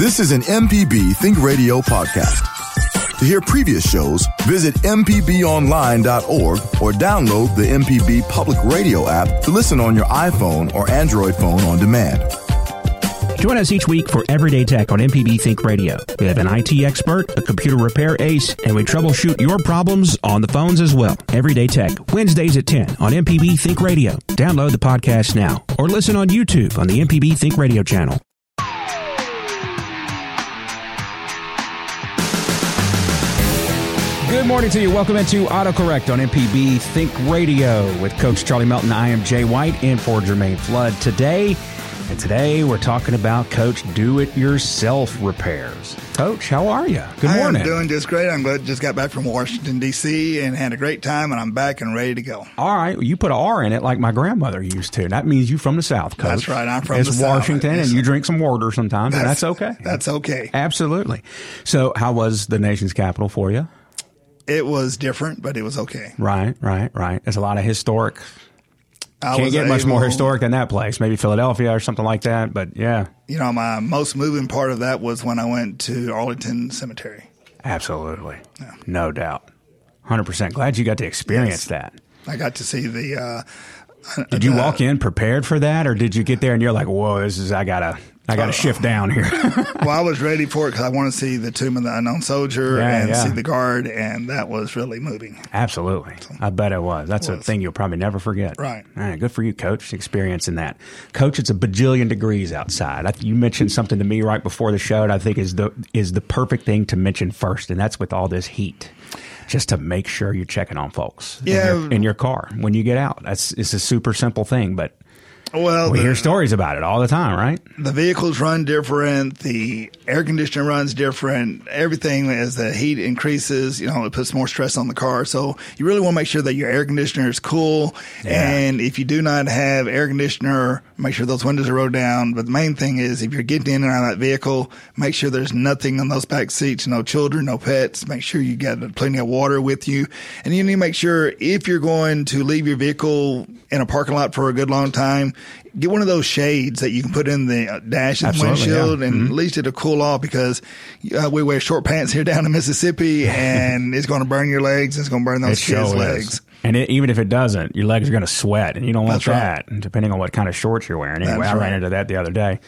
This is an MPB Think Radio podcast. To hear previous shows, visit MPBOnline.org or download the MPB Public Radio app to listen on your iPhone or Android phone on demand. Join us each week for Everyday Tech on MPB Think Radio. We have an IT expert, a computer repair ace, and we troubleshoot your problems on the phones as well. Everyday Tech, Wednesdays at 10 on MPB Think Radio. Download the podcast now or listen on YouTube on the MPB Think Radio channel. Good morning to you. Welcome into AutoCorrect on MPB Think Radio with Coach Charlie Melton. I am Jay White in for Jermaine Flood today. And today we're talking about Coach Do It Yourself repairs. Coach, how are you? Good morning. I'm doing just great. I'm glad just got back from Washington D.C. and had a great time, and I'm back and ready to go. All right, well, you put an R in it like my grandmother used to. That means you from the South, Coach. That's right. I'm from it's the Washington, South. and you drink some water sometimes, and that's okay. That's okay. Absolutely. So, how was the nation's capital for you? It was different, but it was okay. Right, right, right. There's a lot of historic. I Can't get much more historic than that place. Maybe Philadelphia or something like that. But yeah, You know, my most moving part of that was when I went to Arlington Cemetery. absolutely, no doubt, hundred percent. Glad you got to experience that. I got to see the. Uh, Did you walk in prepared for that, or did you get there and you're like, "Whoa, this is I gotta, I Uh, gotta shift down here." well, I was ready for it because I want to see the Tomb of the Unknown Soldier Yeah, and yeah. see the guard, and that was really moving. Absolutely. I bet it was. That's a was. thing you'll probably never forget. Right. All right. Good for you, coach, experiencing that. Coach, it's a bajillion degrees outside. I, you mentioned something to me right before the show that I think is the is the perfect thing to mention first, and that's with all this heat. Just to make sure you're checking on folks Yeah. in, your, in your car when you get out. That's it's a super simple thing, but Well, we the- hear stories about it all the time, right? the vehicles run different. The air conditioner runs different. Everything as the heat increases, you know, it puts more stress on the car. So you really want to make sure that your air conditioner is cool. Yeah. And if you do not have air conditioner, make sure those windows are rolled down. But the main thing is if you're getting in and out of that vehicle, make sure there's nothing on those back seats, no children, no pets. Make sure you got plenty of water with you. And you need to make sure if you're going to leave your vehicle in a parking lot for a good long time, get one of those shades that you can put in the uh, dash of the Absolutely, yeah. windshield and at least it'll cool off because uh, we wear short pants here down in Mississippi and it's going to burn your legs. It's going to burn those It kids' sure legs. And it, even if it doesn't, your legs are going to sweat, and you don't want That's right. that. And depending on what kind of shorts you're wearing. Anyway, I ran into that the other day.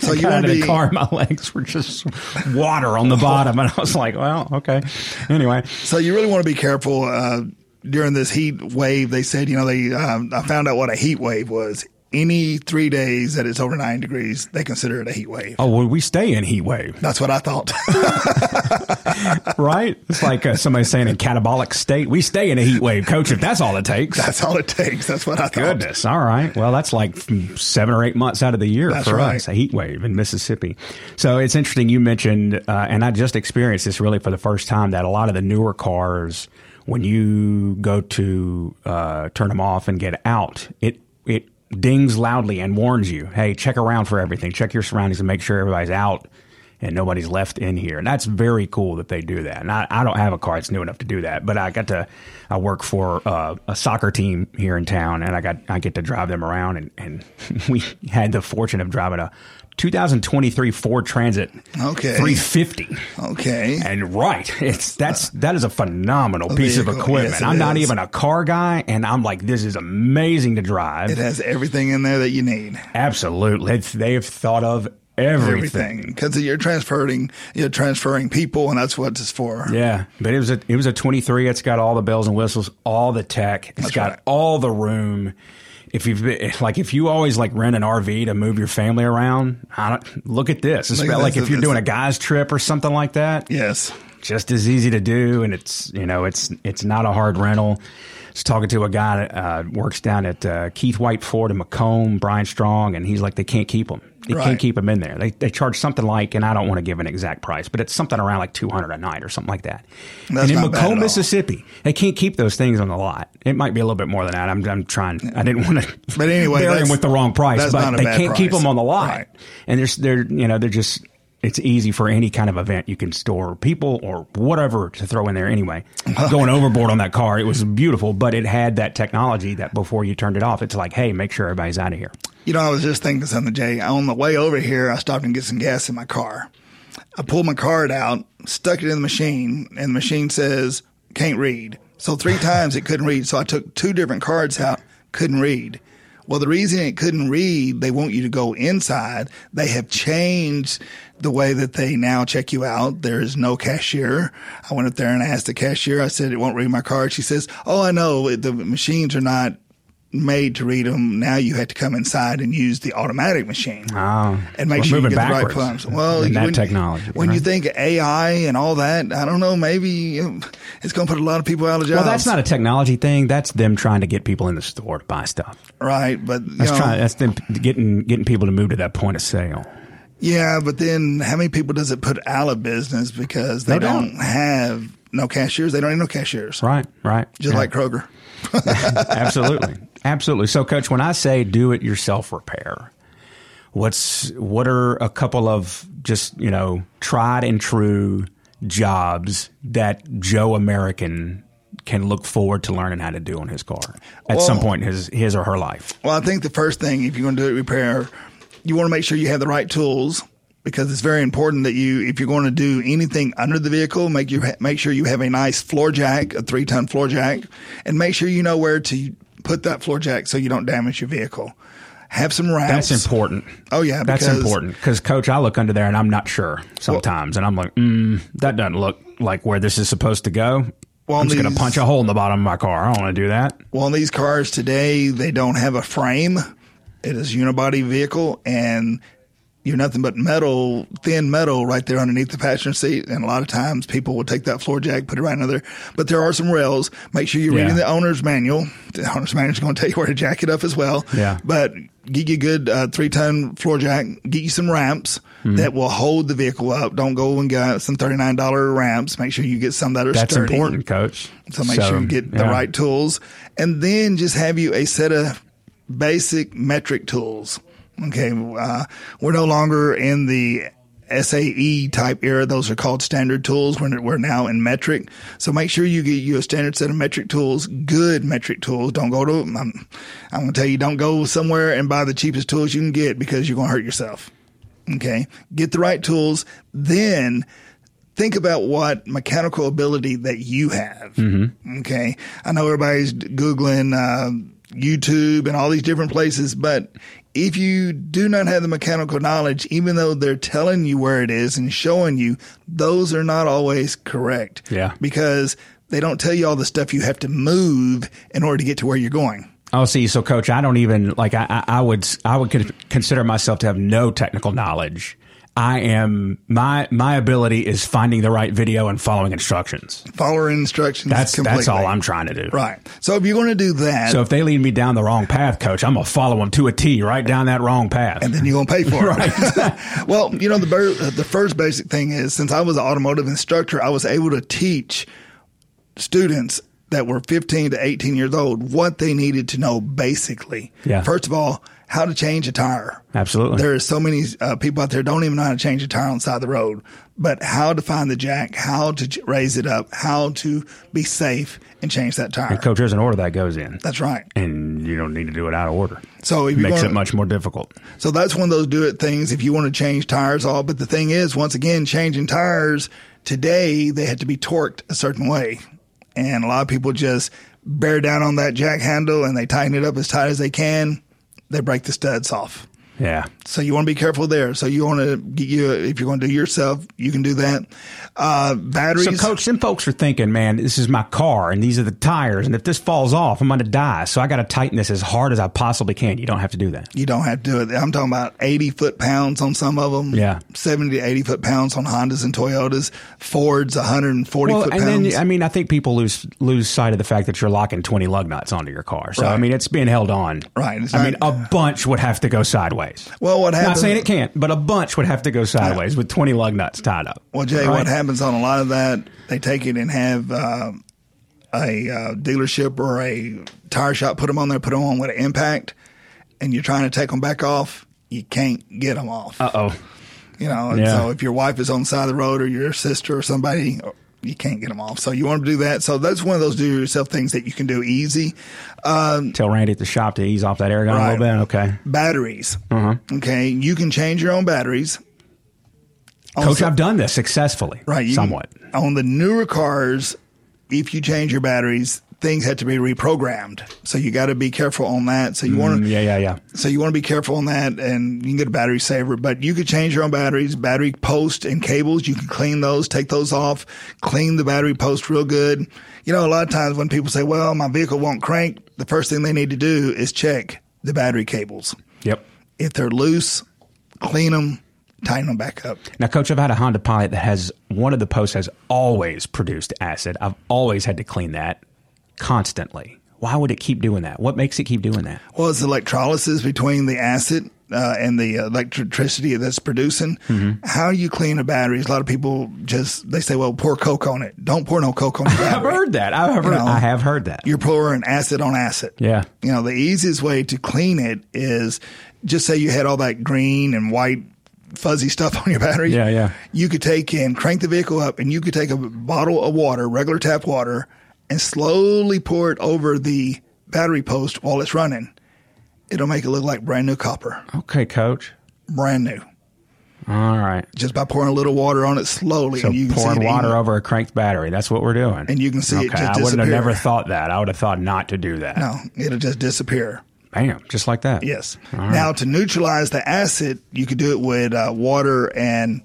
So you got wanna of the be- car, my legs were just water on the bottom, and I was like, "Well, okay." Anyway, So you really want to be careful uh, during this heat wave. They said, you know, they um, I found out what a heat wave was. Any three days that it's over nine degrees, they consider it a heat wave. oh, well, we stay in heat wave, That's what I thought. right? It's like uh, somebody saying in catabolic state, we stay in a heat wave, coach. If that's all it takes. That's all it takes. That's what I thought. Goodness. All right. Well, that's like seven or eight months out of the year That's for right. us, a heat wave in Mississippi. So it's interesting you mentioned, uh, and I just experienced this really for the first time, that a lot of the newer cars, when you go to uh, turn them off and get out, it it dings loudly and warns you, hey, check around for everything, check your surroundings, and make sure everybody's out and nobody's left in here. And that's very cool that they do that. And I, I don't have a car that's new enough to do that, but I got to, I work for uh, a soccer team here in town and I got, I get to drive them around and, and we had the fortune of driving a 2023 Ford Transit Okay. 350. Okay. And right, it's that's that is a phenomenal piece of equipment. yes, I'm not even a car guy, and I'm like, this is amazing to drive. It has everything in there that you need. Absolutely, It's- they have thought of everything. Everything. Because you're transferring, you're transferring people, and that's what it's for. Yeah, but it was a it was a 23. It's got all the bells and whistles, all the tech. It's That's got right. all the room. If you've been, like if you always like rent an RV to move your family around, I don't, look at this. It's at about like if you're doing a guy's trip or something like that. Yes. just as easy to do, and it's you know it's it's not a hard rental. Was talking to a guy that uh, works down at uh, Keith White Ford in McComb, Brian Strong, and he's like they can't keep them. They can't keep them in there. They they charge something like, and I don't want to give an exact price, but it's something around like two hundred a night or something like that. That's and in not bad at McComb. Mississippi, they can't keep those things on the lot. It might be a little bit more than that. I'm I'm trying. I didn't want to. But anyway, bury them with the wrong price, but they can't keep them on the lot. Right. And there's they're you know they're just it's easy for any kind of event you can store people or whatever to throw in there anyway. Going overboard on that car, it was beautiful, but it had that technology that before you turned it off, it's like, hey, make sure everybody's out of here. You know, I was just thinking something, Jay. On the way over here, I stopped and get some gas in my car. I pulled my card out, stuck it in the machine, and the machine says can't read. So three times it couldn't read. So I took two different cards out, couldn't read. Well, the reason it couldn't read, they want you to go inside. They have changed the way that they now check you out. There is no cashier. I went up there and asked the cashier. I said, it won't read my card. She says, Oh, I know the machines are not made to read them. Now you have to come inside and use the automatic machine Oh, and make sure you get the right backwards pumps. Well, in that when, technology. when you think AI and all that, I don't know. Maybe it's going to put a lot of people out of jobs. well, that's not a technology thing. That's them trying to get people in the store to buy stuff. right. But That's know, trying. That's them getting getting people to move to that point of sale. yeah. But then, how many people does it put out of business because they No doubt. don't have no cashiers? They don't have no cashiers. Right. Right. Just Yeah. like Kroger. absolutely absolutely. So coach when i say do it yourself repair what's what are a couple of just you know tried and true jobs that joe american can look forward to learning how to do on his car at some point in his his or her life? Well, I think the first thing, if you're going to do it repair, you want to make sure you have the right tools because it's very important that you, if you're going to do anything under the vehicle, make you make sure you have a nice floor jack, a three ton floor jack, and make sure you know where to put that floor jack so you don't damage your vehicle. Have some ramps. that's important Oh yeah, that's important because coach i look under there and i'm not sure sometimes and i'm like mm, that doesn't look like where this is supposed to go Well, i'm just going to punch a hole in the bottom of my car i don't want to do that Well, in these cars today, they don't have a frame. It is a unibody vehicle, and you're nothing but metal, thin metal, right there underneath the passenger seat. And a lot of times, people will take that floor jack, put it right under there. But there are some rails. Make sure you're Yeah. reading the owner's manual. The owner's manual is going to tell you where to jack it up as well. Yeah. But get you a good uh, three ton floor jack. Get you some ramps. Mm-hmm. That will hold the vehicle up. Don't go and get some thirty nine dollar ramps. Make sure you get some that are That's sturdy. important, coach. So make sure you get the right tools and then just have you a set of basic metric tools. Okay. Uh, we're no longer in the SAE type era. Those are called standard tools. We're, we're now in metric. So make sure you get you a standard set of metric tools, good metric tools. Don't go to, I'm, I'm going to tell you, don't go somewhere and buy the cheapest tools you can get because you're going to hurt yourself. Okay. Get the right tools. Then think about what mechanical ability that you have. Okay. I know everybody's Googling, uh, YouTube and all these different places, but if you do not have the mechanical knowledge, even though they're telling you where it is and showing you, those are not always correct. Yeah. Because they don't tell you all the stuff you have to move in order to get to where you're going. Oh, see, so coach, I don't even like. I, I, I would, I would consider myself to have no technical knowledge. I am my my ability is finding the right video and following instructions. Follow instructions. That's completely. that's all I'm trying to do. Right. So if you're going to do that, So if they lead me down the wrong path, coach, I'm gonna follow them to a T, right down that wrong path. and then you're gonna pay for it. right. well, you know the the first basic thing is since I was an automotive instructor, I was able to teach students that were 15 to 18 years old what they needed to know basically. Yeah. First of all, how to change a tire. Absolutely. There are so many uh, people out there don't even know how to change a tire on the side of the road, but how to find the jack, how to raise it up, how to be safe and change that tire. coach, there's an order that goes in, That's right. and you don't need to do it out of order. So It makes gonna- it much more difficult. So that's one of those do it things if you want to change tires all. But the thing is, once again, changing tires today, they had to be torqued a certain way. And a lot of people just bear down on that jack handle and they tighten it up as tight as they can. They break the studs off. Yeah. So you want to be careful there. So you want to get you, if you're going to do yourself, you can do that. Uh, batteries. So, coach, some folks are thinking, man, this is my car and these are the tires. And if this falls off, I'm going to die. So I got to tighten this as hard as I possibly can. You don't have to do that. You don't have to do it. I'm talking about 80 foot pounds on some of them. Yeah. 70 to 80 foot pounds on Hondas and Toyotas. Ford's 140 Well, foot and pounds. then, I mean, I think people lose lose sight of the fact that you're locking 20 lug nuts onto your car. So, I mean, it's being held on. Right. It's I mean, a bunch would have to go sideways. Well, what happens? Not saying it can't, but a bunch would have to go sideways with 20 lug nuts tied up. Well, Jay, Right? what happens on a lot of that, they take it and have uh, a uh, dealership or a tire shop put them on there, put them on with an impact, and you're trying to take them back off, you can't get them off. Uh oh. you know, and yeah. so if your wife is on the side of the road or your sister or somebody, you can't get them off. So you want to do that. So that's one of those do yourself things that you can do easy. Um, Tell Randy at the shop to ease off that air gun Right. a little bit. Okay. batteries. Uh-huh. Okay. You can change your own batteries. Coach, I've done this successfully, Right. you- Somewhat. On the newer cars, if you change your batteries, things had to be reprogrammed. So you got to be careful on that. So you want to, Mm, yeah, yeah, yeah. so you want to be careful on that and you can get a battery saver, but you could change your own batteries, battery post and cables. You can clean those, take those off, clean the battery post real good. You know, a lot of times when people say, well, my vehicle won't crank, the first thing they need to do is check the battery cables. Yep. If they're loose, clean them, tighten them back up. Now, Coach, I've had a Honda Pilot that has one of the posts has always produced acid. I've always had to clean that constantly. Why would it keep doing that? What makes it keep doing that? Well, it's electrolysis between the acid uh, and the electricity that's producing. Mm-hmm. How do you clean a battery? A lot of people just they say, "Well, pour Coke on it." Don't pour no Coke on the I've heard that. I've heard, You know, I have heard that. You're pouring acid on acid. Yeah. You know, the easiest way to clean it is just say you had all that green and white fuzzy stuff on your battery. Yeah, yeah. You could take and crank the vehicle up and you could take a bottle of water, regular tap water, and slowly pour it over the battery post while it's running. It'll make it look like brand new copper. Okay, Coach. Brand new. All right. Just by pouring a little water on it slowly. So and you can pouring see it water even- over a cranked battery. That's what we're doing. And you can see it okay, just I wouldn't have never thought that. I would have thought not to do that. No, it'll just disappear. Bam, just like that. Yes. All right. Now, to neutralize the acid, you could do it with uh, water and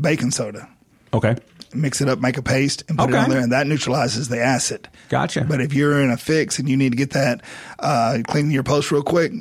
baking soda. Okay. Mix it up, make a paste, and put it on there, and that neutralizes the acid. Gotcha. But if you're in a fix and you need to get that uh, clean your post real quick,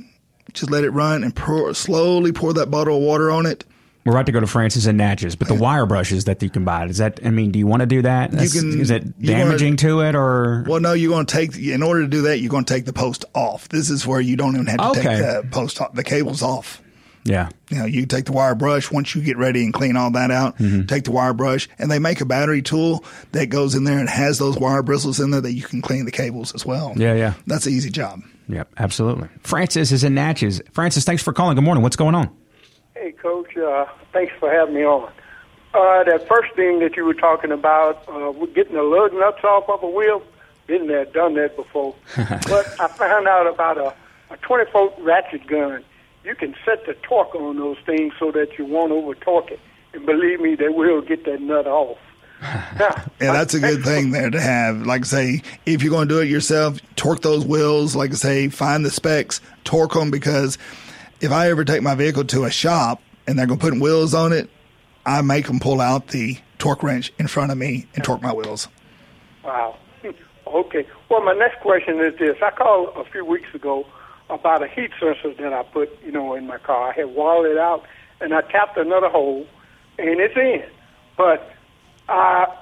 just let it run and pour, slowly pour that bottle of water on it. We're about to go to Francis and Natchez, but the wire brushes that you can buy, is that, I mean, do you want to do that? That's- can- Is it you damaging to it or? Well, no, you're going to take, in order to do that, you're going to take the post off. This is where you don't even have to Okay. take the post off, the cables off. Yeah. You know, you take the wire brush once you get ready and clean all that out. Mm-hmm. Take the wire brush, and they make a battery tool that goes in there and has those wire bristles in there that you can clean the cables as well. Yeah, yeah. That's an easy job. Yep, absolutely. Francis is in Natchez. Francis, thanks for calling. Good morning. What's going on? Hey, Coach. Uh, thanks for having me on. Uh, that first thing that you were talking about, uh, with getting the lug nuts off of a wheel, been there, done that before. but I found out about a, a 20 volt ratchet gun. You can set the torque on those things so that you won't over torque it. And believe me, they will get that nut off. Yeah, that's a good thing there to have. Like I say, if you're going to do it yourself, torque those wheels. Like I say, find the specs, torque them because if I ever take my vehicle to a shop and they're going to put wheels on it, I make them pull out the torque wrench in front of me and torque my wheels. Wow. Okay. Well, my next question is this. I called a few weeks ago about a heat sensor that I put, you know, in my car. I had walled it out, and I tapped another hole, and it's in. But uh,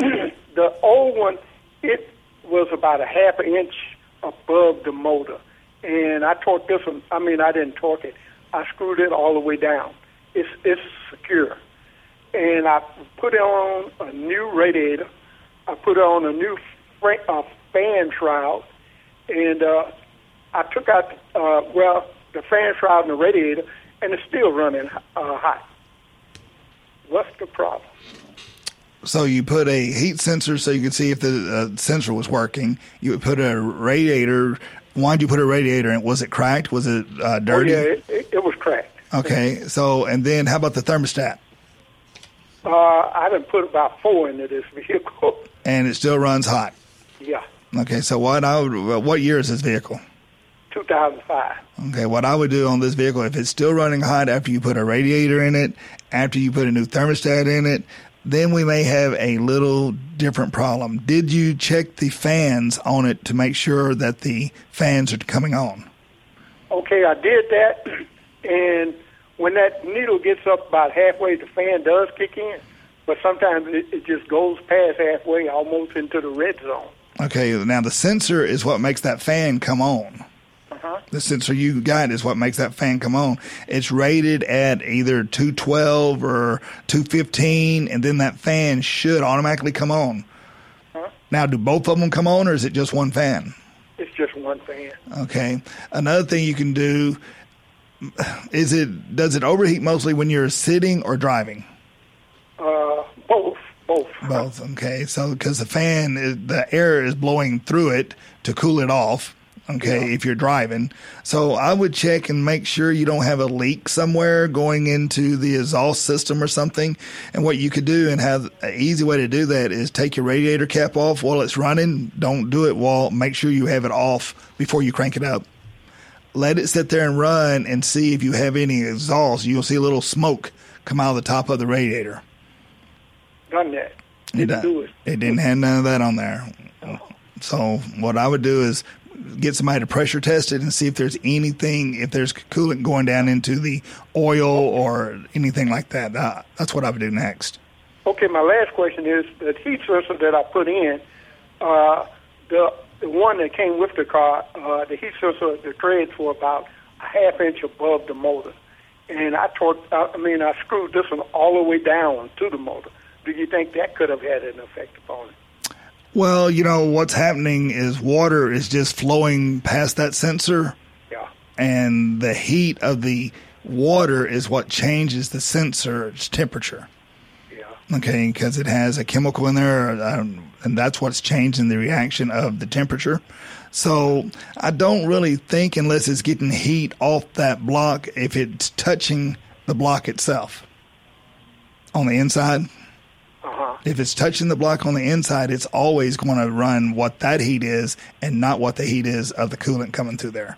the old one, it was about a half an inch above the motor, and I torqued this one. I mean, I didn't torque it. I screwed it all the way down. It's it's secure, and I put on a new radiator. I put on a new fra- uh, fan shroud, and uh, I took out uh, well the fan shroud and the radiator, and it's still running uh, hot. What's the problem? So you put a heat sensor so you could see if the uh, sensor was working. You would put a radiator. Why'd you put a radiator in? Was it cracked? Was it uh, dirty? Oh, yeah, it, it, it was cracked. Okay. So and then how about the thermostat? Uh, I done put about four into this vehicle. And it still runs hot. yeah, Okay. So what I would, what year is this vehicle? 2005. Okay, what I would do on this vehicle, if it's still running hot after you put a radiator in it, after you put a new thermostat in it, then we may have a little different problem. Did you check the fans on it to make sure that the fans are coming on? Okay, I did that, and when that needle gets up about halfway, the fan does kick in, but sometimes it, it just goes past halfway, almost into the red zone. Okay, now the sensor is what makes that fan come on. Uh-huh. The sensor you got is what makes that fan come on. It's rated at either 212 or 215, and then that fan should automatically come on. Now, do both of them come on, or is it just one fan? It's just one fan. Okay. Another thing you can do is it does it overheat mostly when you're sitting or driving? Uh, both, both. Both. Okay. So because the fan, is, the air is blowing through it to cool it off. Okay, yeah. if you're driving, so I would check and make sure you don't have a leak somewhere going into the exhaust system or something. And what you could do and have an easy way to do that is take your radiator cap off while it's running. Don't do it while make sure you have it off before you crank it up. Let it sit there and run and see if you have any exhaust. You'll see a little smoke come out of the top of the radiator. Done that. Didn't it, do it. It didn't have none of that on there. Oh. So what I would do is get somebody to pressure test it and see if there's anything, if there's coolant going down into the oil or anything like that. Uh, that's what I would do next. Okay, my last question is the heat sensor that I put in, uh, the the one that came with the car, uh, the heat sensor, the threads were about a half inch above the motor, and I torqued, I mean, I screwed this one all the way down to the motor. Do you think that could have had an effect upon it? Well, you know, what's happening is water is just flowing past that sensor. Yeah. And the heat of the water is what changes the sensor's temperature. Yeah. Okay, because it has a chemical in there, um, and that's what's changing the reaction of the temperature. So I don't really think, unless it's getting heat off that block, if it's touching the block itself on the inside. If it's touching the block on the inside, it's always going to run what that heat is and not what the heat is of the coolant coming through there.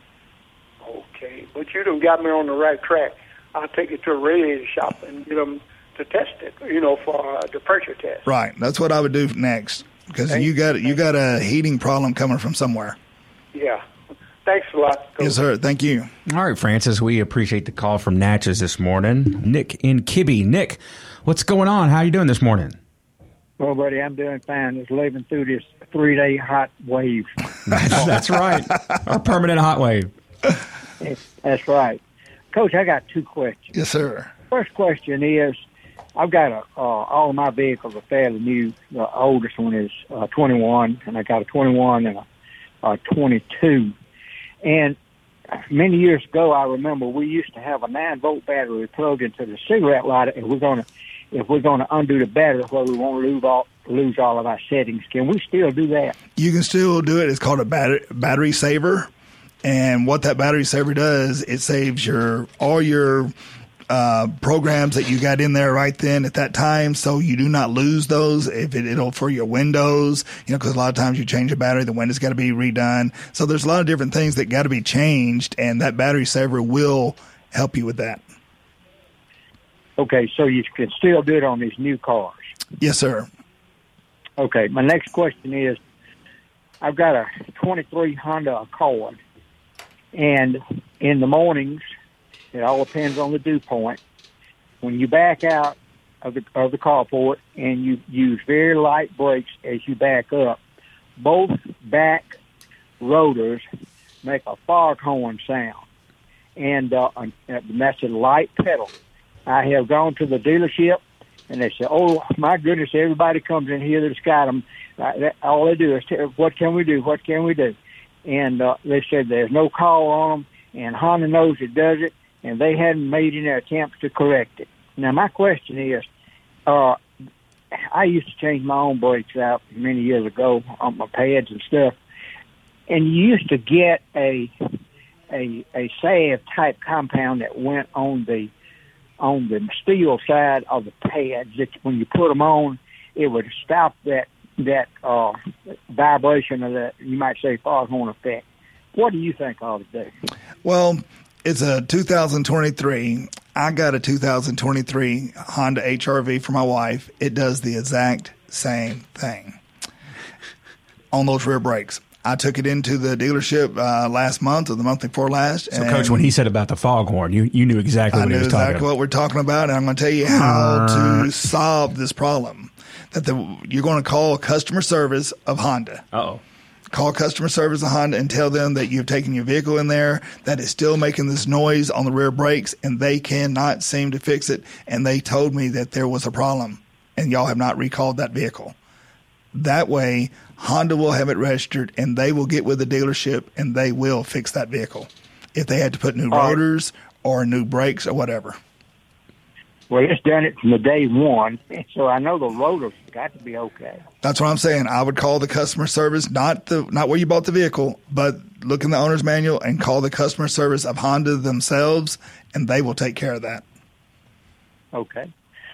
Okay, but you done got me on the right track. I'll take it to a radiator shop and get them to test it, you know, for uh, the pressure test. Right. That's what I would do next because you got you got a heating problem coming from somewhere. Yeah. Thanks a lot. Coach. Yes, sir. Thank you. All right, Francis. We appreciate the call from Natchez this morning. Nick in Kibby. Nick, What's going on? How are you doing this morning? Well, buddy, I'm doing fine. Just living through this three day hot wave. that's, that's right. Our permanent hot wave. That's right. Coach, I got two questions. Yes, sir. First question is I've got a, uh, all of my vehicles are fairly new. The oldest one is uh, 21, and I got a 21 and a, a 22. And many years ago, I remember we used to have a nine volt battery plugged into the cigarette lighter, and we're going to if we're going to undo the battery where we won't lose all lose all of our settings. Can we still do that? You can still do it. It's called a battery battery saver, and what that battery saver does, it saves your all your uh, programs that you got in there right then at that time, so you do not lose those. If it, it'll for your windows, you know, because a lot of times you change a battery, the window's got to be redone. So there's a lot of different things that got to be changed, and that battery saver will help you with that. Okay, so you can still do it on these new cars. Yes, sir. Okay, my next question is, I've got a 23 Honda Accord, and in the mornings, it all depends on the dew point. When you back out of the of the carport and you use very light brakes as you back up, both back rotors make a foghorn sound, and uh, that's a light pedal. I have gone to the dealership and they say, "Oh my goodness, everybody comes in here that's got them. Uh, all they do is, tell, what can we do? What can we do?" And uh, they said there's no call on them, and Honda knows it does it, and they hadn't made any attempts to correct it. Now my question is, uh, I used to change my own brakes out many years ago on my pads and stuff, and you used to get a a a salve type compound that went on the on the steel side of the pads that when you put them on, it would stop that that uh, vibration of that you might say foghorn effect. What do you think I ought? Well, it's a 2023. I got a 2023 Honda HRV for my wife. It does the exact same thing on those rear brakes. I took it into the dealership uh, last month or the month before last. So, Coach, when he said about the foghorn, you, you knew exactly what he was exactly talking about. what we're talking about, and I'm going to tell you how to solve this problem. That the, you're going to call customer service of Honda. Oh. Call customer service of Honda and tell them that you've taken your vehicle in there that is still making this noise on the rear brakes, and they cannot seem to fix it. And they told me that there was a problem, and y'all have not recalled that vehicle. That way, Honda will have it registered and they will get with the dealership and they will fix that vehicle if they had to put new rotors or new brakes or whatever. Well, it's done it from the day one, so I know the rotor's got to be okay. That's what I'm saying. I would call the customer service, not the not where you bought the vehicle, but look in the owner's manual and call the customer service of Honda themselves, and they will take care of that. Okay.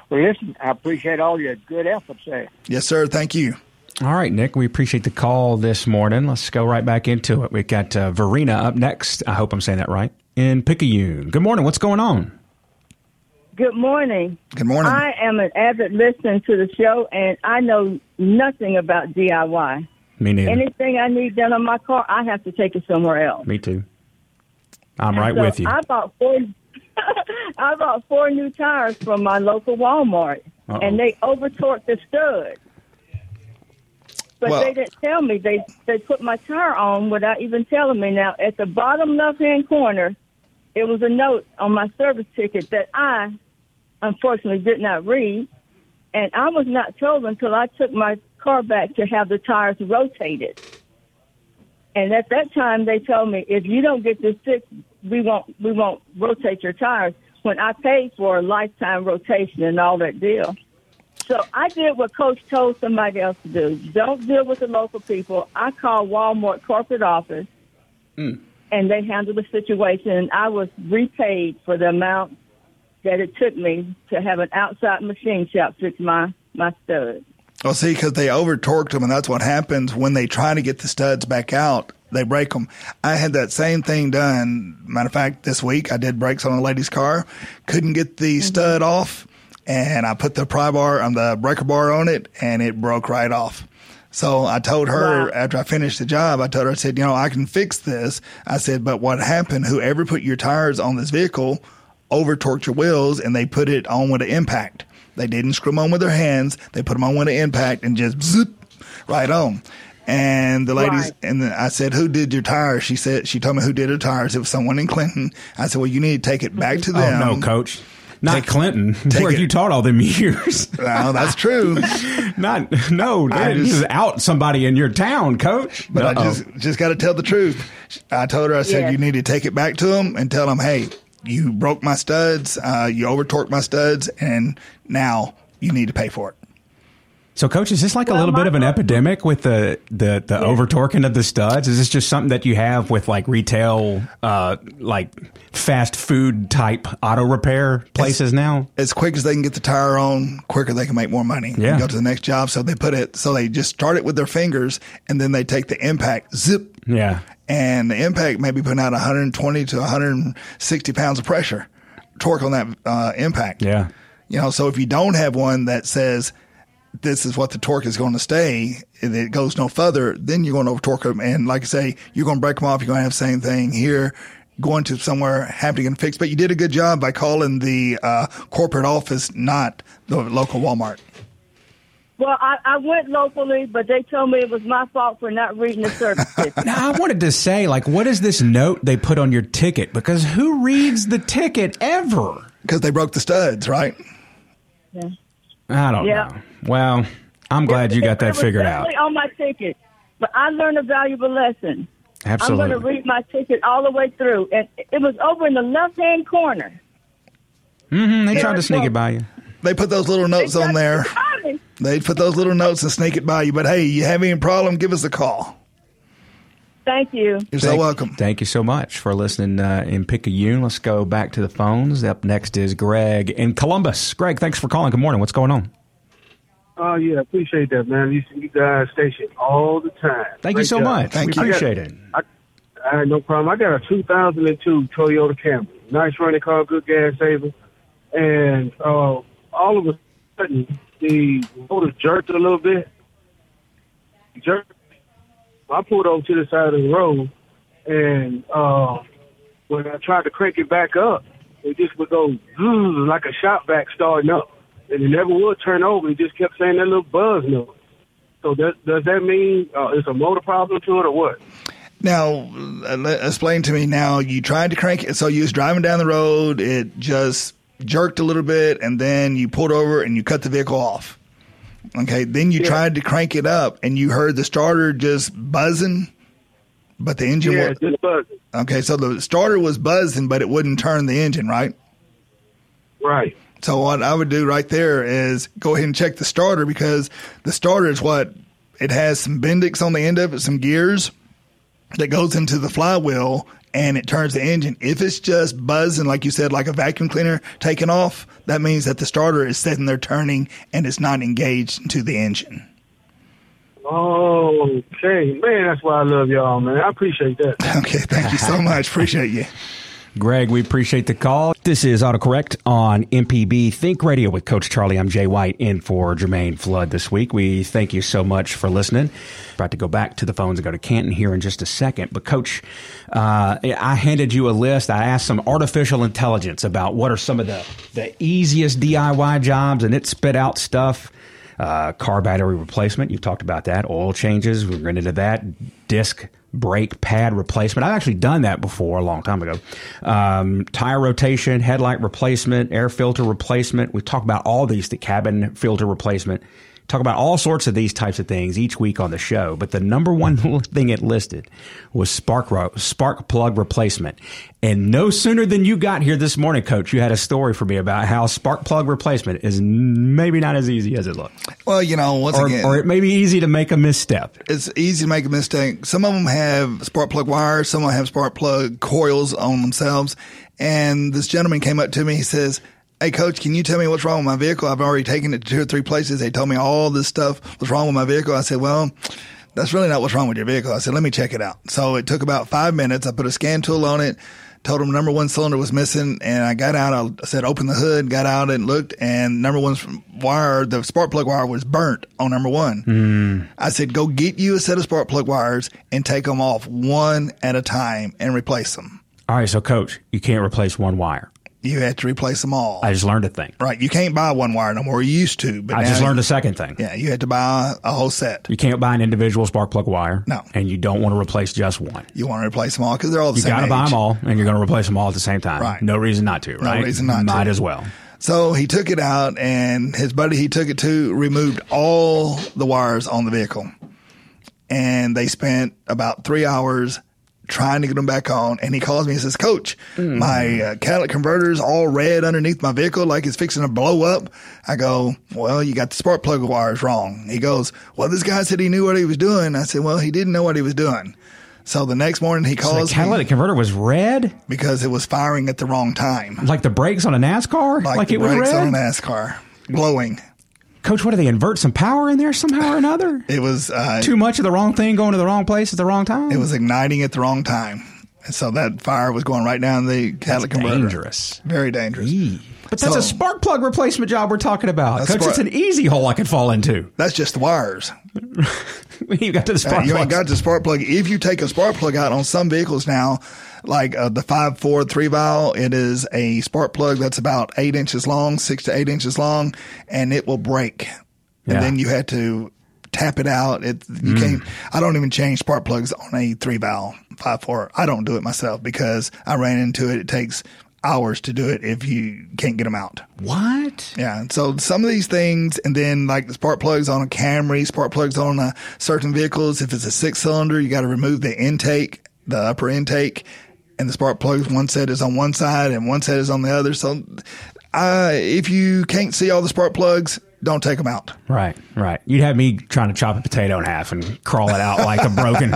Well, listen, I appreciate all your good efforts there. Yes, sir. Thank you. All right, Nick, we appreciate the call this morning. Let's go right back into it. We've got uh, Verena up next. I hope I'm saying that right. In Picayune. Good morning. What's going on? Good morning. Good morning. I am an avid listener to the show, and I know nothing about DIY. Me neither. Anything I need done on my car, I have to take it somewhere else. Me too. I'm right So with you. I bought four. I bought four new tires from my local Walmart, Uh-oh. and they over torqued the stud. But Well- they didn't tell me. They they put my tire on without even telling me. Now at the bottom left hand corner, it was a note on my service ticket that I unfortunately did not read, and I was not told until I took my car back to have the tires rotated. And at that time, they told me if you don't get this fixed, we won't we won't rotate your tires. When I paid for a lifetime rotation and all that deal, so I did what Coach told somebody else to do. Don't deal with the local people. I called Walmart corporate office, hmm. and they handled the situation. And I was repaid for the amount that it took me to have an outside machine shop fix my my stud. Well, see, because they over torqued them, and that's what happens when they try to get the studs back out. They break them. I had that same thing done. Matter of fact, this week I did brakes on a lady's car. Couldn't get the mm-hmm. stud off, and I put the pry bar on the breaker bar on it, and it broke right off. So I told her Wow. after I finished the job, I told her, I said, you know, I can fix this. I said, but what happened? Whoever put your tires on this vehicle over torqued your wheels, and they put it on with an impact. They didn't screw them on with their hands. They put them on with an impact and just zip right on. And the ladies, Right. and then I said, "Who did your tires?" She said, "She told me who did her tires. It was someone in Clinton." I said, "Well, you need to take it back mm-hmm. to oh, them." no, coach. Not Take- Clinton. take Where it- you taught all them years? Well, that's true. Not, no, I just- you just out somebody in your town, coach. But I Uh-oh. just just got to tell the truth. I told her, I said, Yeah. you need to take it back to them and tell them, hey, you broke my studs, uh, you over torqued my studs, and now you need to pay for it. So, coach, is this like a little bit of an epidemic with the the, the over torquing of the studs? Is this just something that you have with like retail, uh, like fast food type auto repair places now? As quick as they can get the tire on, quicker they can make more money. Yeah. And go to the next job. So they put it, so they just start it with their fingers and then they take the impact, zip, Yeah. and the impact may be putting out 120 to 160 pounds of pressure, torque on that uh, impact. Yeah. You know, so if you don't have one that says this is what the torque is going to stay, and it goes no further, then you're going to over torque them. And like I say, you're going to break them off. You're going to have the same thing here, going to somewhere, having to get fixed. But you did a good job by calling the uh, corporate office, not the local Walmart. Well, I, I went locally, but they told me it was my fault for not reading the service. Now, I wanted to say, like, what is this note they put on your ticket? Because who reads the ticket ever? Because they broke the studs, right? I don't Yeah. know. Well, I'm glad you got It that was figured out. definitely on my ticket, but I learned a valuable lesson. Absolutely. I'm going to read my ticket all the way through, and it was over in the left-hand corner. Mm-hmm. they tried to sneak it by you. They put those little notes on there. They put those little notes and sneak it by you. But hey, you have any problem, give us a call. Thank you. You're so welcome. Thank you so much for listening uh, in Picayune. Let's go back to the phones. Up next is Greg in Columbus. Greg, thanks for calling. Good morning. What's going on? Oh yeah, appreciate that, man. You you guys station all the time. Thank you so job. much. Thank we you. appreciate it. I, I had no problem. I got a 2002 Toyota Camry, nice running car, good gas saver, and uh, all of a sudden the motor jerked a little bit. Jerked. I pulled over to the side of the road, and uh, when I tried to crank it back up, it just would go like a shot back starting up, and it never would turn over. It just kept saying that little buzz noise. So does does that mean uh, it's a motor problem to it or what? Now, uh, explain to me now. You tried to crank it, so you was driving down the road. It just jerked a little bit, and then you pulled over and you cut the vehicle off. Okay, then you Yeah. tried to crank it up, and you heard the starter just buzzing, but the engine. Yeah, was, just buzzing. okay, so the starter was buzzing, but it wouldn't turn the engine, right? Right. So what I would do right there is go ahead and check the starter because the starter is what it has some Bendix on the end of it, some gears that goes into the flywheel and it turns the engine. If it's just buzzing, like you said, like a vacuum cleaner taking off, that means that the starter is sitting there turning and it's not engaged into the engine. Oh, okay. Man, that's why I love y'all, man. I appreciate that. Okay, thank you so much. Appreciate you. Greg, we appreciate the call. This is AutoCorrect on MPB Think Radio with Coach Charlie. I'm Jay White in for Jermaine Flood this week. We thank you so much for listening. About to go back to the phones and go to Canton here in just a second. But Coach, uh, I handed you a list. I asked some artificial intelligence about what are some of the, the easiest DIY jobs, and it spit out stuff. Uh, car battery replacement. You've talked about that. Oil changes. We're into that. Disc brake pad replacement. I've actually done that before a long time ago. Um, tire rotation, headlight replacement, air filter replacement. We talk about all these, the cabin filter replacement. Talk about all sorts of these types of things each week on the show. But the number one thing it listed was spark ro- spark plug replacement. And no sooner than you got here this morning, Coach, you had a story for me about how spark plug replacement is maybe not as easy as it looks. Well, you know, once or, again, or it may be easy to make a misstep. it's easy to make a mistake. Some of them have spark plug wires, some of them have spark plug coils on themselves. And this gentleman came up to me. He says, Hey, coach, can you tell me what's wrong with my vehicle? I've already taken it to two or three places. They told me all this stuff was wrong with my vehicle. I said, Well, that's really not what's wrong with your vehicle. I said, Let me check it out. So it took about five minutes. I put a scan tool on it. Told him number one cylinder was missing, and I got out. I said, "Open the hood." Got out and looked, and number one's wire, the spark plug wire, was burnt on number one. Hmm. I said, "Go get you a set of spark plug wires and take them off one at a time and replace them." All right, so Coach, you can't replace one wire. You have to replace them all. I just learned a thing. right? You can't buy one wire no more. You used to, but I just you- learned a second thing. Yeah, you had to buy a whole set. You can't buy an individual spark plug wire. No. And you don't want to replace just one. You want to replace them all because they're all the You same. got to buy them all, and you're going to replace them all at the same time. Right. No reason not to, right? reason not to. Might as well. So he took it out, and his buddy he took it to removed all the wires on the vehicle, and they spent about three hours trying to get them back on. And he calls me and says, "Coach, Hmm. my uh, catalytic converter's all red underneath my vehicle, like it's fixing to blow up." I go, "Well, you got the spark plug wires wrong." He goes, "Well, this guy said he knew what he was doing." I said, "Well, he didn't know what he was doing." So the next morning he calls. So the catalytic converter was red, because it was firing at the wrong time, like the brakes on a NASCAR, like, it the was brakes red. on a NASCAR, blowing. Coach, what do they invert some power in there somehow or another? It was uh, Too much of the wrong thing going to the wrong place at the wrong time. It was igniting at the wrong time. And so that fire was going right down the catalytic converter. dangerous. Very dangerous. But that's So- a spark plug replacement job we're talking about. That's Coach, spark- it's an easy hole I could fall into. That's just the wires. you got to the Uh, spark you plug. ain't got the spark plug. If you take a spark plug out on some vehicles now, like uh, the five four three valve, it is a spark plug that's about eight inches long, six to eight inches long, and it will break. And Yeah. then you had to tap it out. It you can't. I don't even change spark plugs on a three valve five four. I don't do it myself because I ran into it. It takes hours to do it if you can't get them out. what? Yeah. and So some of these things, and then like the spark plugs on a Camry, spark plugs on uh, certain vehicles. If it's a six cylinder, you got to remove the intake, the upper intake, and the spark plugs. One set is on one side and one set is on the other. So, uh, if you can't see all the spark plugs, don't take them out. Right, right. You'd have me trying to chop a potato in half and crawl it out like a broken,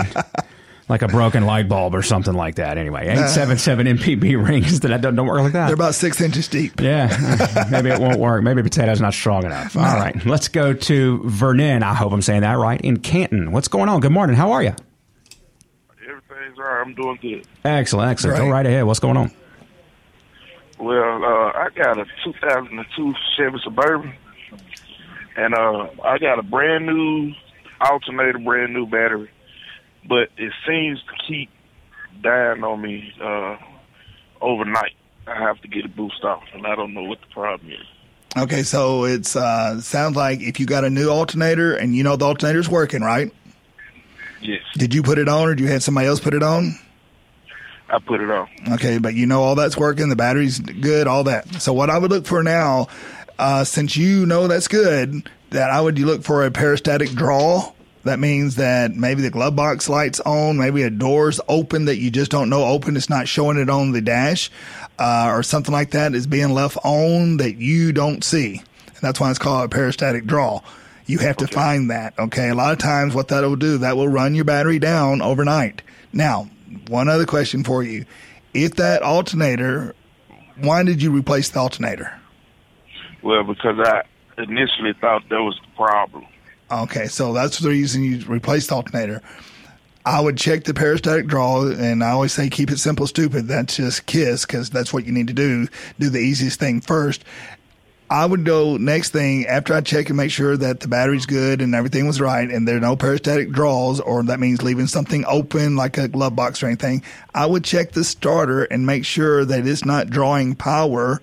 like a broken light bulb or something like that. Anyway, eight seven seven MPB rings that don't, don't work like that. They're about six inches deep. yeah, maybe it won't work. Maybe potato's not strong enough. All right, let's go to Vernon. I hope I'm saying that right in Canton. What's going on? Good morning. How are you? Everything's all right. I'm doing good. Excellent, excellent. Go Right. right ahead. What's going on? Well, uh, I got a 2002 Chevy Suburban, and uh, I got a brand new alternator, brand new battery, but it seems to keep dying on me uh, overnight. I have to get a boost off, and I don't know what the problem is. Okay. So it's, uh, sounds like if you got a new alternator and you know the alternator's working, right? Yes, Did you put it on or did you have somebody else put it on? I put it on. Okay, but you know all that's working, the battery's good, all that. So what I would look for now, uh, since you know that's good, that I would look for a parasitic draw That means that maybe the glove box light's on, maybe a door's open that you just don't know open. It's not showing it on the dash, uh, or something like that is being left on that you don't see. And that's why it's called a parasitic draw. You have to find that. Okay. A lot of times what that will do, that will run your battery down overnight. Now, one other question for you. If that alternator, why did you replace the alternator? Well, because I initially thought that was the problem. Okay, so that's the reason you replaced the alternator. I would check the parasitic draw, and I always say keep it simple, stupid. That's just KISS because that's what you need to do. Do the easiest thing first. I would go next thing after I check and make sure that the battery's good and everything was right and there are no parasitic draws or that means leaving something open like a glove box or anything. I would check the starter and make sure that it's not drawing power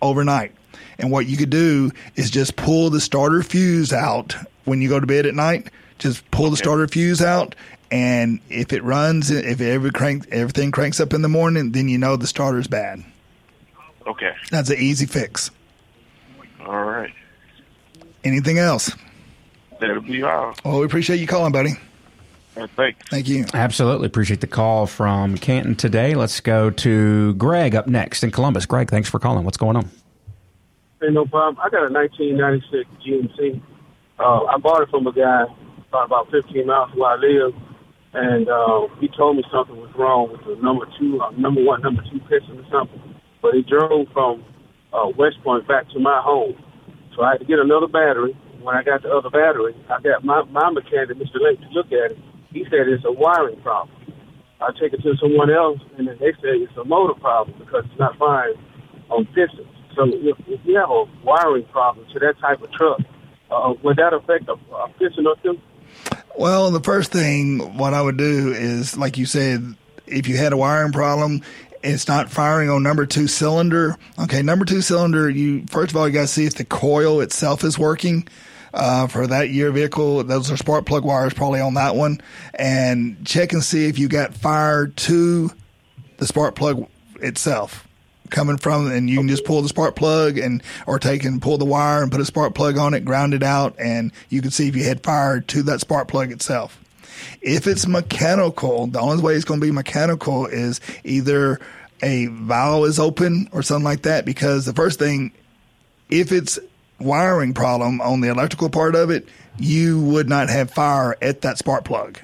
overnight. And what you could do is just pull the starter fuse out when you go to bed at night. Just pull the starter fuse out, and if it runs, if every crank, everything cranks up in the morning, then you know the starter's bad. Okay. That's an easy fix. All right. Anything else? That'll be all. Well, we appreciate you calling, buddy. Thanks. Thank you. Absolutely appreciate the call from Canton today. Let's go to Greg up next in Columbus. Greg, thanks for calling. What's going on? Hey, no problem. I got a 1996 GMC. Uh, I bought it from a guy about 15 miles from where I live, and uh, he told me something was wrong with the number two, uh, number one, number two piston or something. But he drove from uh, West Point back to my home, so I had to get another battery. When I got the other battery, I got my my mechanic, Mr. Lake, to look at it. He said it's a wiring problem. I take it to someone else, and then they say it's a motor problem because it's not firing on pistons. So if, if you have a wiring problem to that type of truck, uh, would that affect a, a piston or two? Well, the first thing what I would do is, like you said, if you had a wiring problem, it's not firing on number two cylinder. Okay, number two cylinder. You first of all you got to see if the coil itself is working. Uh, for that year vehicle, those are spark plug wires probably on that one, and check and see if you got fire to the spark plug itself coming from, and you can just pull the spark plug and or take and pull the wire and put a spark plug on it, ground it out, and you can see if you had fire to that spark plug itself. If it's mechanical, the only way it's going to be mechanical is either a valve is open or something like that. Because the first thing, if it's wiring problem on the electrical part of it, you would not have fire at that spark plug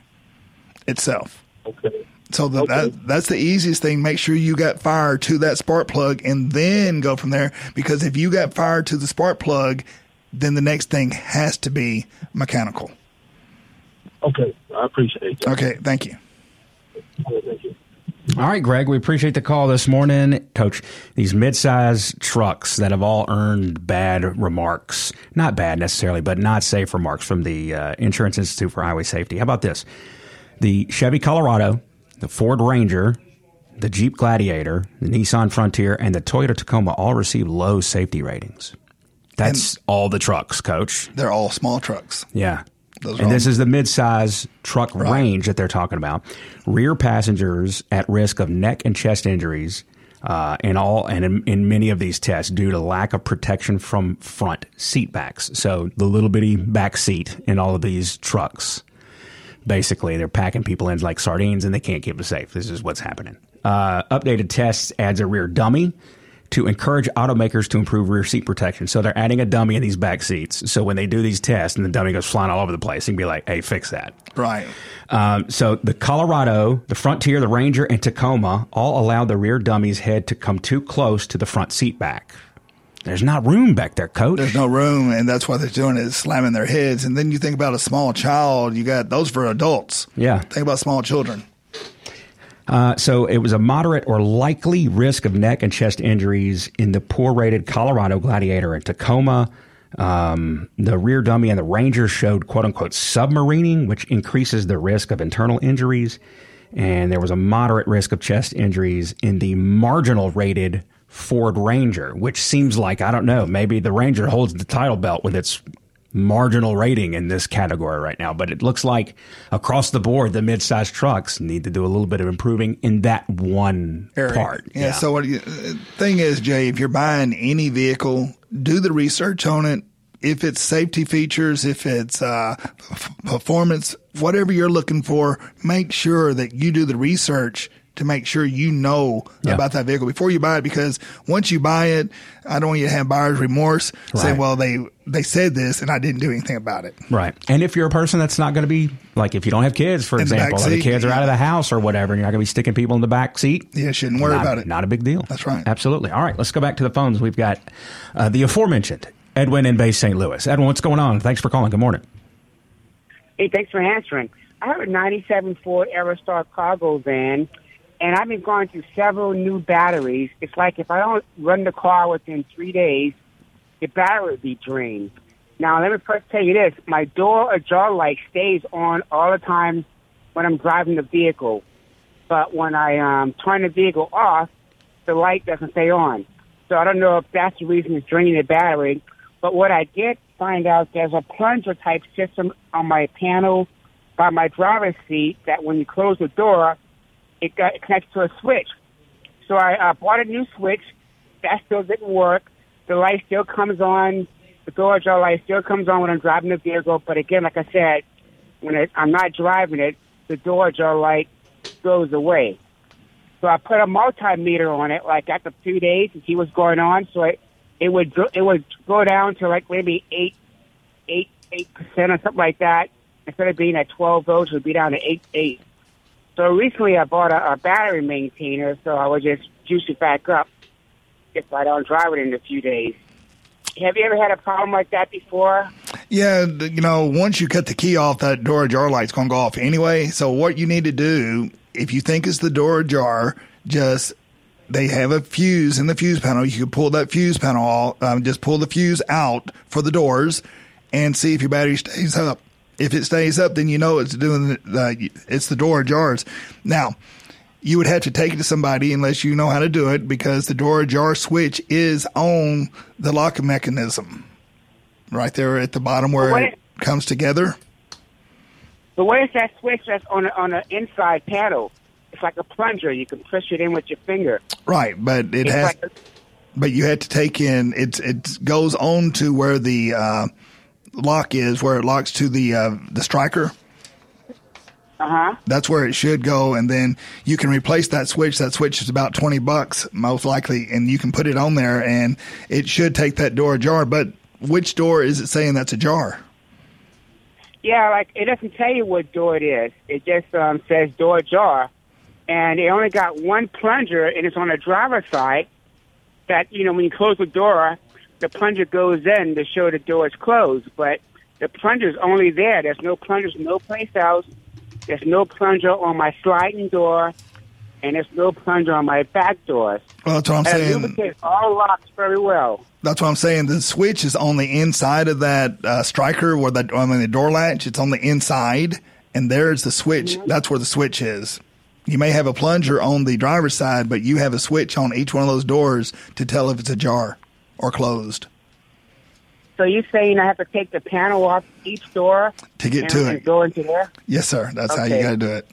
itself. Okay. So the, Okay. that that's the easiest thing. Make sure you got fire to that spark plug, and then go from there. Because if you got fire to the spark plug, then the next thing has to be mechanical. Okay. I appreciate that. Okay, thank you. Okay, Thank you. All right, Greg, we appreciate the call this morning. Coach, these midsize trucks that have all earned bad remarks, not bad necessarily, but not safe remarks from the uh, Insurance Institute for Highway Safety. How about this? The Chevy Colorado, the Ford Ranger, the Jeep Gladiator, the Nissan Frontier, and the Toyota Tacoma all receive low safety ratings. That's all the trucks, Coach. They're all small trucks. Yeah. Those and this is the midsize truck range that they're talking about. Rear passengers at risk of neck and chest injuries uh, in all and in, in many of these tests due to lack of protection from front seat backs. So the little bitty back seat in all of these trucks. Basically, they're packing people in like sardines and they can't keep them safe. This is what's happening. Uh, updated tests adds a rear dummy to encourage automakers to improve rear seat protection. So they're adding a dummy in these back seats. So when they do these tests and the dummy goes flying all over the place, you can be like, hey, fix that. Right. Um, so the Colorado, the Frontier, the Ranger, and Tacoma all allow the rear dummy's head to come too close to the front seat back. There's not room back there, coach. There's no room, and that's what they're doing is slamming their heads. And then you think about a small child. You got those for adults. Yeah. Think about small children. Uh, so it was a moderate or likely risk of neck and chest injuries in the poor rated Colorado Gladiator and Tacoma. Um, the rear dummy and the Ranger showed quote unquote submarining, which increases the risk of internal injuries. And there was a moderate risk of chest injuries in the marginal rated Ford Ranger, which seems like, I don't know, maybe the Ranger holds the title belt with its marginal rating in this category right now. But it looks like across the board, the mid-sized trucks need to do a little bit of improving in that one area. part. Yeah. So what? You, thing is, Jay, if you're buying any vehicle, do the research on it. if it's safety features, if it's uh, f- performance, whatever you're looking for, make sure that you do the research to make sure you know Yeah. about that vehicle before you buy it. Because once you buy it, I don't want you to have buyer's remorse. Say, Right. well, they they said this and I didn't do anything about it. Right. And if you're a person that's not going to be like if you don't have kids, for In the back example, or the seat, kids are out of the house or whatever, and you're not going to be sticking people in the back seat. Yeah, shouldn't worry not, about it. Not a big deal. That's right. Absolutely. All right, let's go back to the phones. We've got uh, the aforementioned Edwin in Bay St. Louis. Edwin, what's going on? Thanks for calling. Good morning. Hey, thanks for answering. I have a 97 Ford Aerostar cargo van, and I've been going through several new batteries. It's like if I don't run the car within three days, the battery would be drained. Now, let me first tell you this. My door ajar light stays on all the time when I'm driving the vehicle. But when I um, turn the vehicle off, the light doesn't stay on. So I don't know if that's the reason it's draining the battery. But what I did find out, there's a plunger type system on my panel by my driver's seat that when you close the door, it, got, it connects to a switch. So I uh, bought a new switch. That still didn't work. The light still comes on. The door ajar light still comes on when I'm driving the vehicle. But again, like I said, when it, I'm not driving it, the door ajar light goes away. So I put a multimeter on it, like after two days, to see what's going on. So it, it would it would go down to like maybe eight, eight, eight percent or something like that. Instead of being at twelve volts, it would be down to eight, eight. So recently, I bought a, a battery maintainer, so I would just juice it back up if I don't drive it in a few days. Have you ever had a problem like that before? Yeah, you know, once you cut the key off, that door ajar light's going to go off anyway. So what you need to do, if you think it's the door ajar, just they have a fuse in the fuse panel. You can pull that fuse panel um, just pull the fuse out for the doors, and see if your battery stays up. If it stays up, then you know it's doing it's the door jars. Now, you would have to take it to somebody unless you know how to do it because the door jar switch is on the lock mechanism right there at the bottom where it comes together. But what is that switch that's on the, on the inside panel? It's like a plunger. You can push it in with your finger. Right, but it It's has like a- but you had to take in it it goes on to where the uh, lock is where it locks to the uh, the striker. Uh huh. That's where it should go, and then you can replace that switch. That switch is about twenty bucks, most likely, and you can put it on there, and it should take that door ajar. But which door is it saying that's ajar? Yeah, like it doesn't tell you what door it is. It just um, says door ajar, and it only got one plunger, and it's on the driver's side. That you know, when you close the door, the plunger goes in to show the door is closed, but the plunger's only there. There's no plungers no place else. There's no plunger on my sliding door, and there's no plunger on my back doors. Well, that's what I'm and saying. lubricates all locks very well. That's what I'm saying. The switch is on the inside of that uh, striker, where the I mean the door latch. It's on the inside, and there's the switch. That's where the switch is. You may have a plunger on the driver's side, but you have a switch on each one of those doors to tell if it's ajar or closed. So you're saying I have to take the panel off each door To get and, to it. go into there? Yes, sir. That's how you got to do it.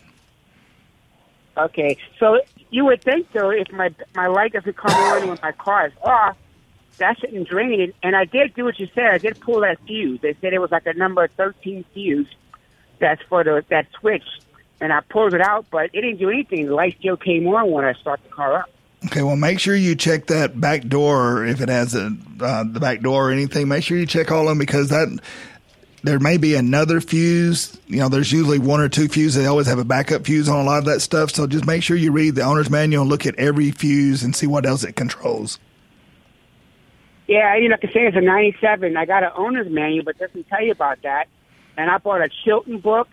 Okay, so you would think though, if my my light doesn't come on when my car is off, that shouldn't drain it. And I did do what you said. I did pull that fuse. They said it was like a number thirteen fuse. That's for the that switch, and I pulled it out, but it didn't do anything. The light still came on when I start the car up. Okay, well, make sure you check that back door if it has a, uh, the back door or anything. Make sure you check all of them because that there may be another fuse. You know, there's usually one or two fuses. They always have a backup fuse on a lot of that stuff. So just make sure you read the owner's manual and look at every fuse and see what else it controls. Yeah, you know, like I say, it's a '97. I got an owner's manual, but doesn't tell you about that. And I bought a Chilton book,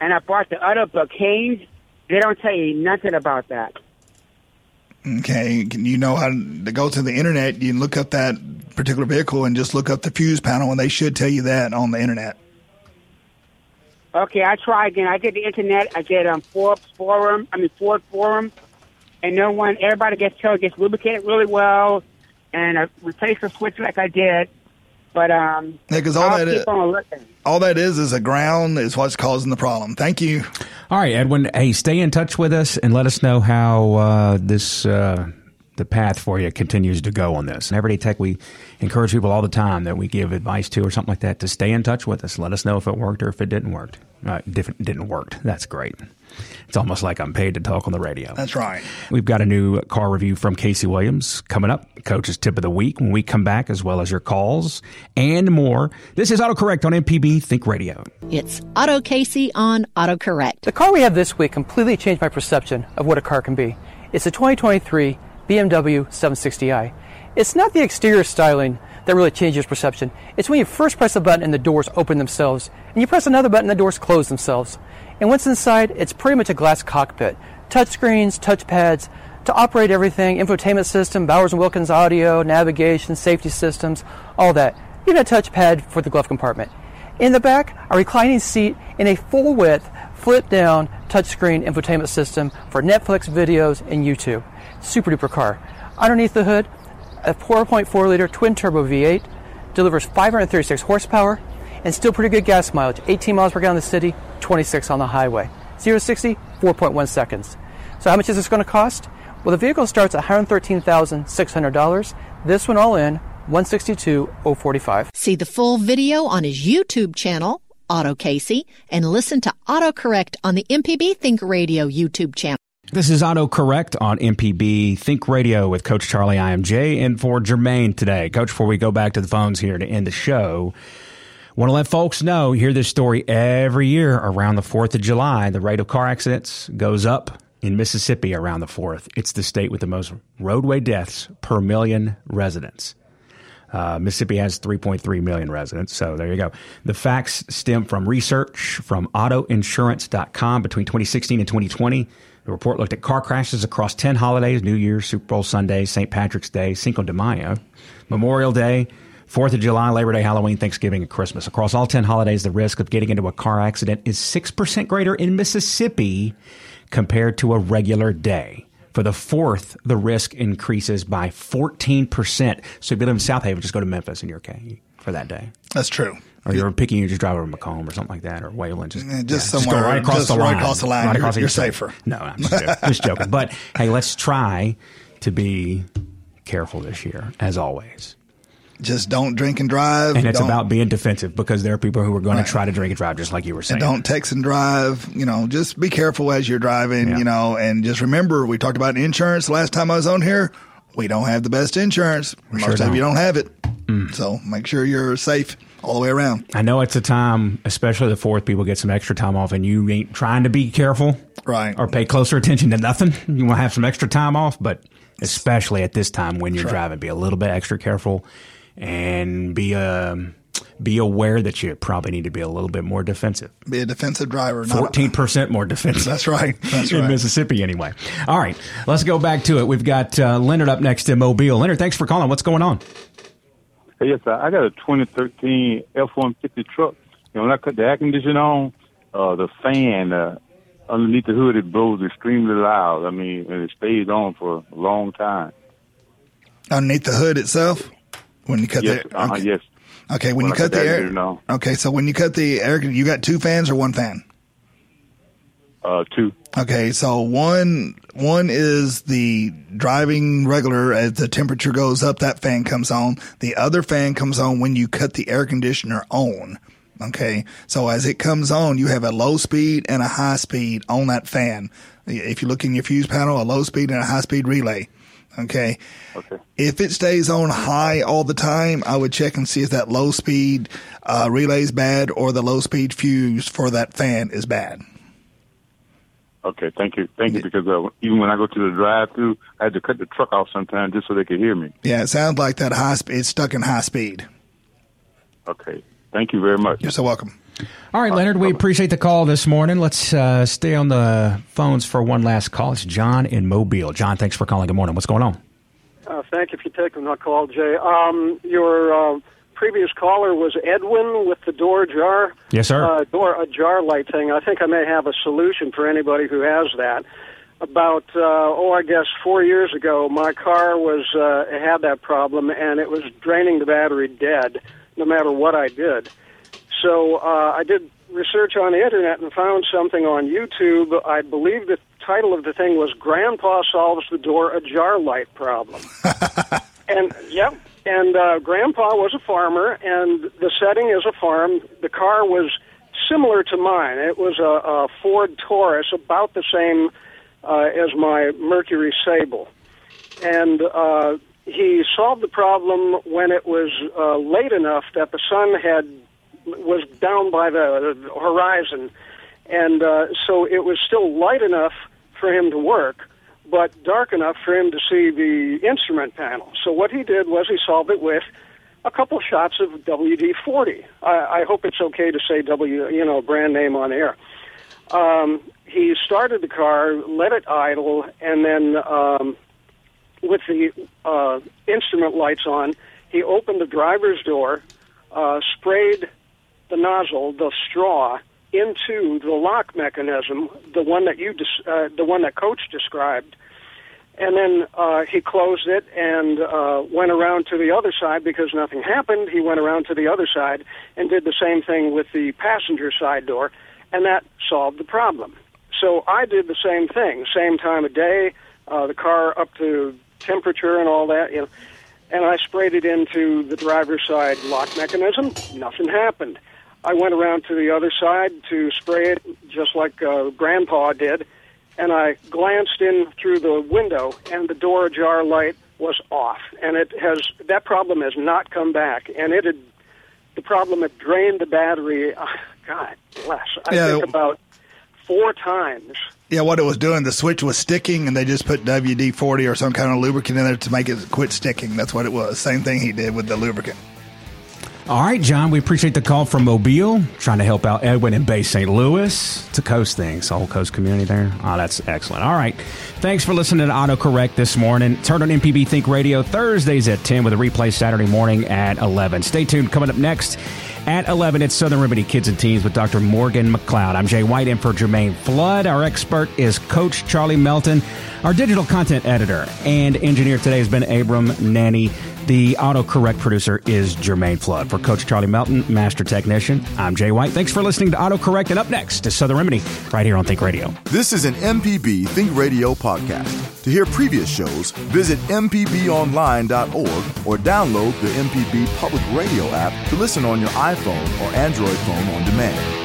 and I bought the other book, Haynes. They don't tell you nothing about that. Okay, you know how to go to the internet? You can look up that particular vehicle and just look up the fuse panel, and they should tell you that on the internet. Okay, I try again. I get the internet. I get um Forbes forum. I mean Ford forum, and no one. Everybody gets told gets lubricated really well, and I replace the switch like I did. But um, Yeah, 'cause all I'll that keep is- on looking. All that is is a ground is what's causing the problem. Thank you. All right, Edwin. Hey, stay in touch with us and let us know how uh, this uh, the path for you continues to go on this. And Everyday Tech, we encourage people all the time that we give advice to or something like that to stay in touch with us. Let us know if it worked or if it didn't work. Uh, didn't work. That's great. It's almost like I'm paid to talk on the radio. That's right. We've got a new car review from Casey Williams coming up. Coach's tip of the week when we come back, as well as your calls and more. This is AutoCorrect on MPB Think Radio. It's Auto Casey on AutoCorrect. The car we have this week completely changed my perception of what a car can be. It's a 2023 BMW 760i. It's not the exterior styling that really changes perception. It's when you first press a button and the doors open themselves, and you press another button and the doors close themselves. And once inside, it's pretty much a glass cockpit. Touchscreens, touchpads, to operate everything, infotainment system, Bowers & Wilkins audio, navigation, safety systems, all that. Even a touchpad for the glove compartment. In the back, a reclining seat in a full width, flip down touchscreen infotainment system for Netflix videos and YouTube. Super duper car. Underneath the hood, a 4.4 liter twin turbo V8 delivers 536 horsepower and still pretty good gas mileage 18 miles per gallon in the city, 26 on the highway. 0 60, 4.1 seconds. So, how much is this going to cost? Well, the vehicle starts at $113,600. This one all in, 162,045. See the full video on his YouTube channel, Auto Casey, and listen to AutoCorrect on the MPB Think Radio YouTube channel. This is AutoCorrect on MPB Think Radio with Coach Charlie IMJ and for Jermaine today. Coach, before we go back to the phones here to end the show, want to let folks know, hear this story every year around the 4th of July. The rate of car accidents goes up in Mississippi around the 4th. It's the state with the most roadway deaths per million residents. Uh, Mississippi has 3.3 million residents, so there you go. The facts stem from research from autoinsurance.com between 2016 and 2020. The report looked at car crashes across 10 holidays New Year's, Super Bowl Sunday, St. Patrick's Day, Cinco de Mayo, Memorial Day, 4th of July, Labor Day, Halloween, Thanksgiving, and Christmas. Across all 10 holidays, the risk of getting into a car accident is 6% greater in Mississippi compared to a regular day. For the fourth, the risk increases by 14%. So if you live in Southaven, just go to Memphis and you're okay for that day. That's true. Or you're picking, you just drive over to McComb or something like that, or Wayland. Just, Yeah, just yeah, somewhere- go right across just the right line. across the line. Right You're- across the- you're safer. No, I'm just joking. just joking. But hey, let's try to be careful this year, as always. Just don't drink and drive. And it's about being defensive because there are people who are going Right. to try to drink and drive, just like you were saying. And don't text and drive. You know, just be careful as you're driving. Yeah. You know, and just remember we talked about insurance last time I was on here. We don't have the best insurance. Most sure of. Mm. you don't have it. So make sure you're safe all the way around. I know it's a time, especially the fourth, people get some extra time off, and you ain't trying to be careful, Right. Or pay closer attention to nothing. You want to have some extra time off, but especially at this time when you're right. driving, be a little bit extra careful and be um, be aware that you probably need to be a little bit more defensive. Be a defensive driver. not Fourteen percent more defensive. That's right. That's in right. Mississippi, anyway. All right, let's go back to it. We've got uh, Leonard up next in Mobile. Leonard, thanks for calling. What's going on? Hey, yes. I got a 2013 F-150 truck. And when I cut the air conditioner on, uh, the fan uh, underneath the hood it blows extremely loud. I mean, and it stays on for a long time. Underneath the hood itself, when you cut yes, the uh-huh, okay. yes. Okay, when, When you I cut cut the air on. Okay, so when you cut the air, you got two fans or one fan? Uh, two. Okay, so one one is the driving regular as the temperature goes up, that fan comes on. The other fan comes on when you cut the air conditioner on. Okay, so as it comes on, you have a low speed and a high speed on that fan. If you look in your fuse panel, a low speed and a high speed relay. Okay. Okay. If it stays on high all the time, I would check and see if that low speed uh, relay is bad or the low speed fuse for that fan is bad. Okay, thank you. Thank you, because uh, even when I go to the drive-through, I had to cut the truck off sometimes just so they could hear me. Yeah, it sounds like that high speed. It's stuck in high speed. Okay. Thank you very much. You're so welcome. All right, Leonard, we appreciate the call this morning. Let's uh, stay on the phones for one last call. It's John in Mobile. John, thanks for calling. Good morning. What's going on? Uh, thank you for taking my call, Jay. Um, your uh, previous caller was Edwin with the door jar. Yes, sir. Uh, door a jar light thing. I think I may have a solution for anybody who has that. About uh, oh, I guess four years ago, my car was uh, had that problem, and it was draining the battery dead, no matter what I did. So uh, I did research on the internet and found something on YouTube. I believe the title of the thing was "Grandpa Solves the Door Ajar Light Problem." and yep, and uh, Grandpa was a farmer, and the setting is a farm. The car was similar to mine. It was a, a Ford Taurus, about the same uh, as my Mercury Sable, and uh, he solved the problem when it was uh, late enough that the sun had was down by the horizon, and uh, so it was still light enough for him to work, but dark enough for him to see the instrument panel. So what he did was he solved it with a couple shots of WD-40. I, I hope it's okay to say W, you know, brand name on air. Um, he started the car, let it idle, and then um, with the uh, instrument lights on, he opened the driver's door, uh, sprayed the nozzle, the straw, into the lock mechanism, the one that you, uh, the one that Coach described, and then uh, he closed it and uh, went around to the other side because nothing happened. He went around to the other side and did the same thing with the passenger side door, and that solved the problem. So I did the same thing, same time of day, uh, the car up to temperature and all that, you know, and I sprayed it into the driver's side lock mechanism. Nothing happened. I went around to the other side to spray it just like uh, Grandpa did, and I glanced in through the window, and the door ajar light was off, and it has that problem has not come back, and it had the problem had drained the battery. Uh, God bless. I Yeah. think about four times. Yeah, what it was doing, the switch was sticking, and they just put WD 40 or some kind of lubricant in there to make it quit sticking. That's what it was. Same thing he did with the lubricant. All right, John, we appreciate the call from Mobile, trying to help out Edwin in Bay St. Louis to coast things, the whole coast community there. Oh, that's excellent. All right. Thanks for listening to AutoCorrect this morning. Turn on MPB Think Radio Thursdays at 10 with a replay Saturday morning at 11. Stay tuned. Coming up next at 11, it's Southern Remedy Kids and Teens with Dr. Morgan McLeod. I'm Jay White in for Jermaine Flood. Our expert is Coach Charlie Melton. Our digital content editor and engineer today has been Abram Nanny. The autocorrect producer is Jermaine Flood. For Coach Charlie Melton, master technician, I'm Jay White. Thanks for listening to Autocorrect. And up next is Southern Remedy right here on Think Radio. This is an MPB Think Radio podcast. To hear previous shows, visit MPBOnline.org or download the MPB Public Radio app to listen on your iPhone or Android phone on demand.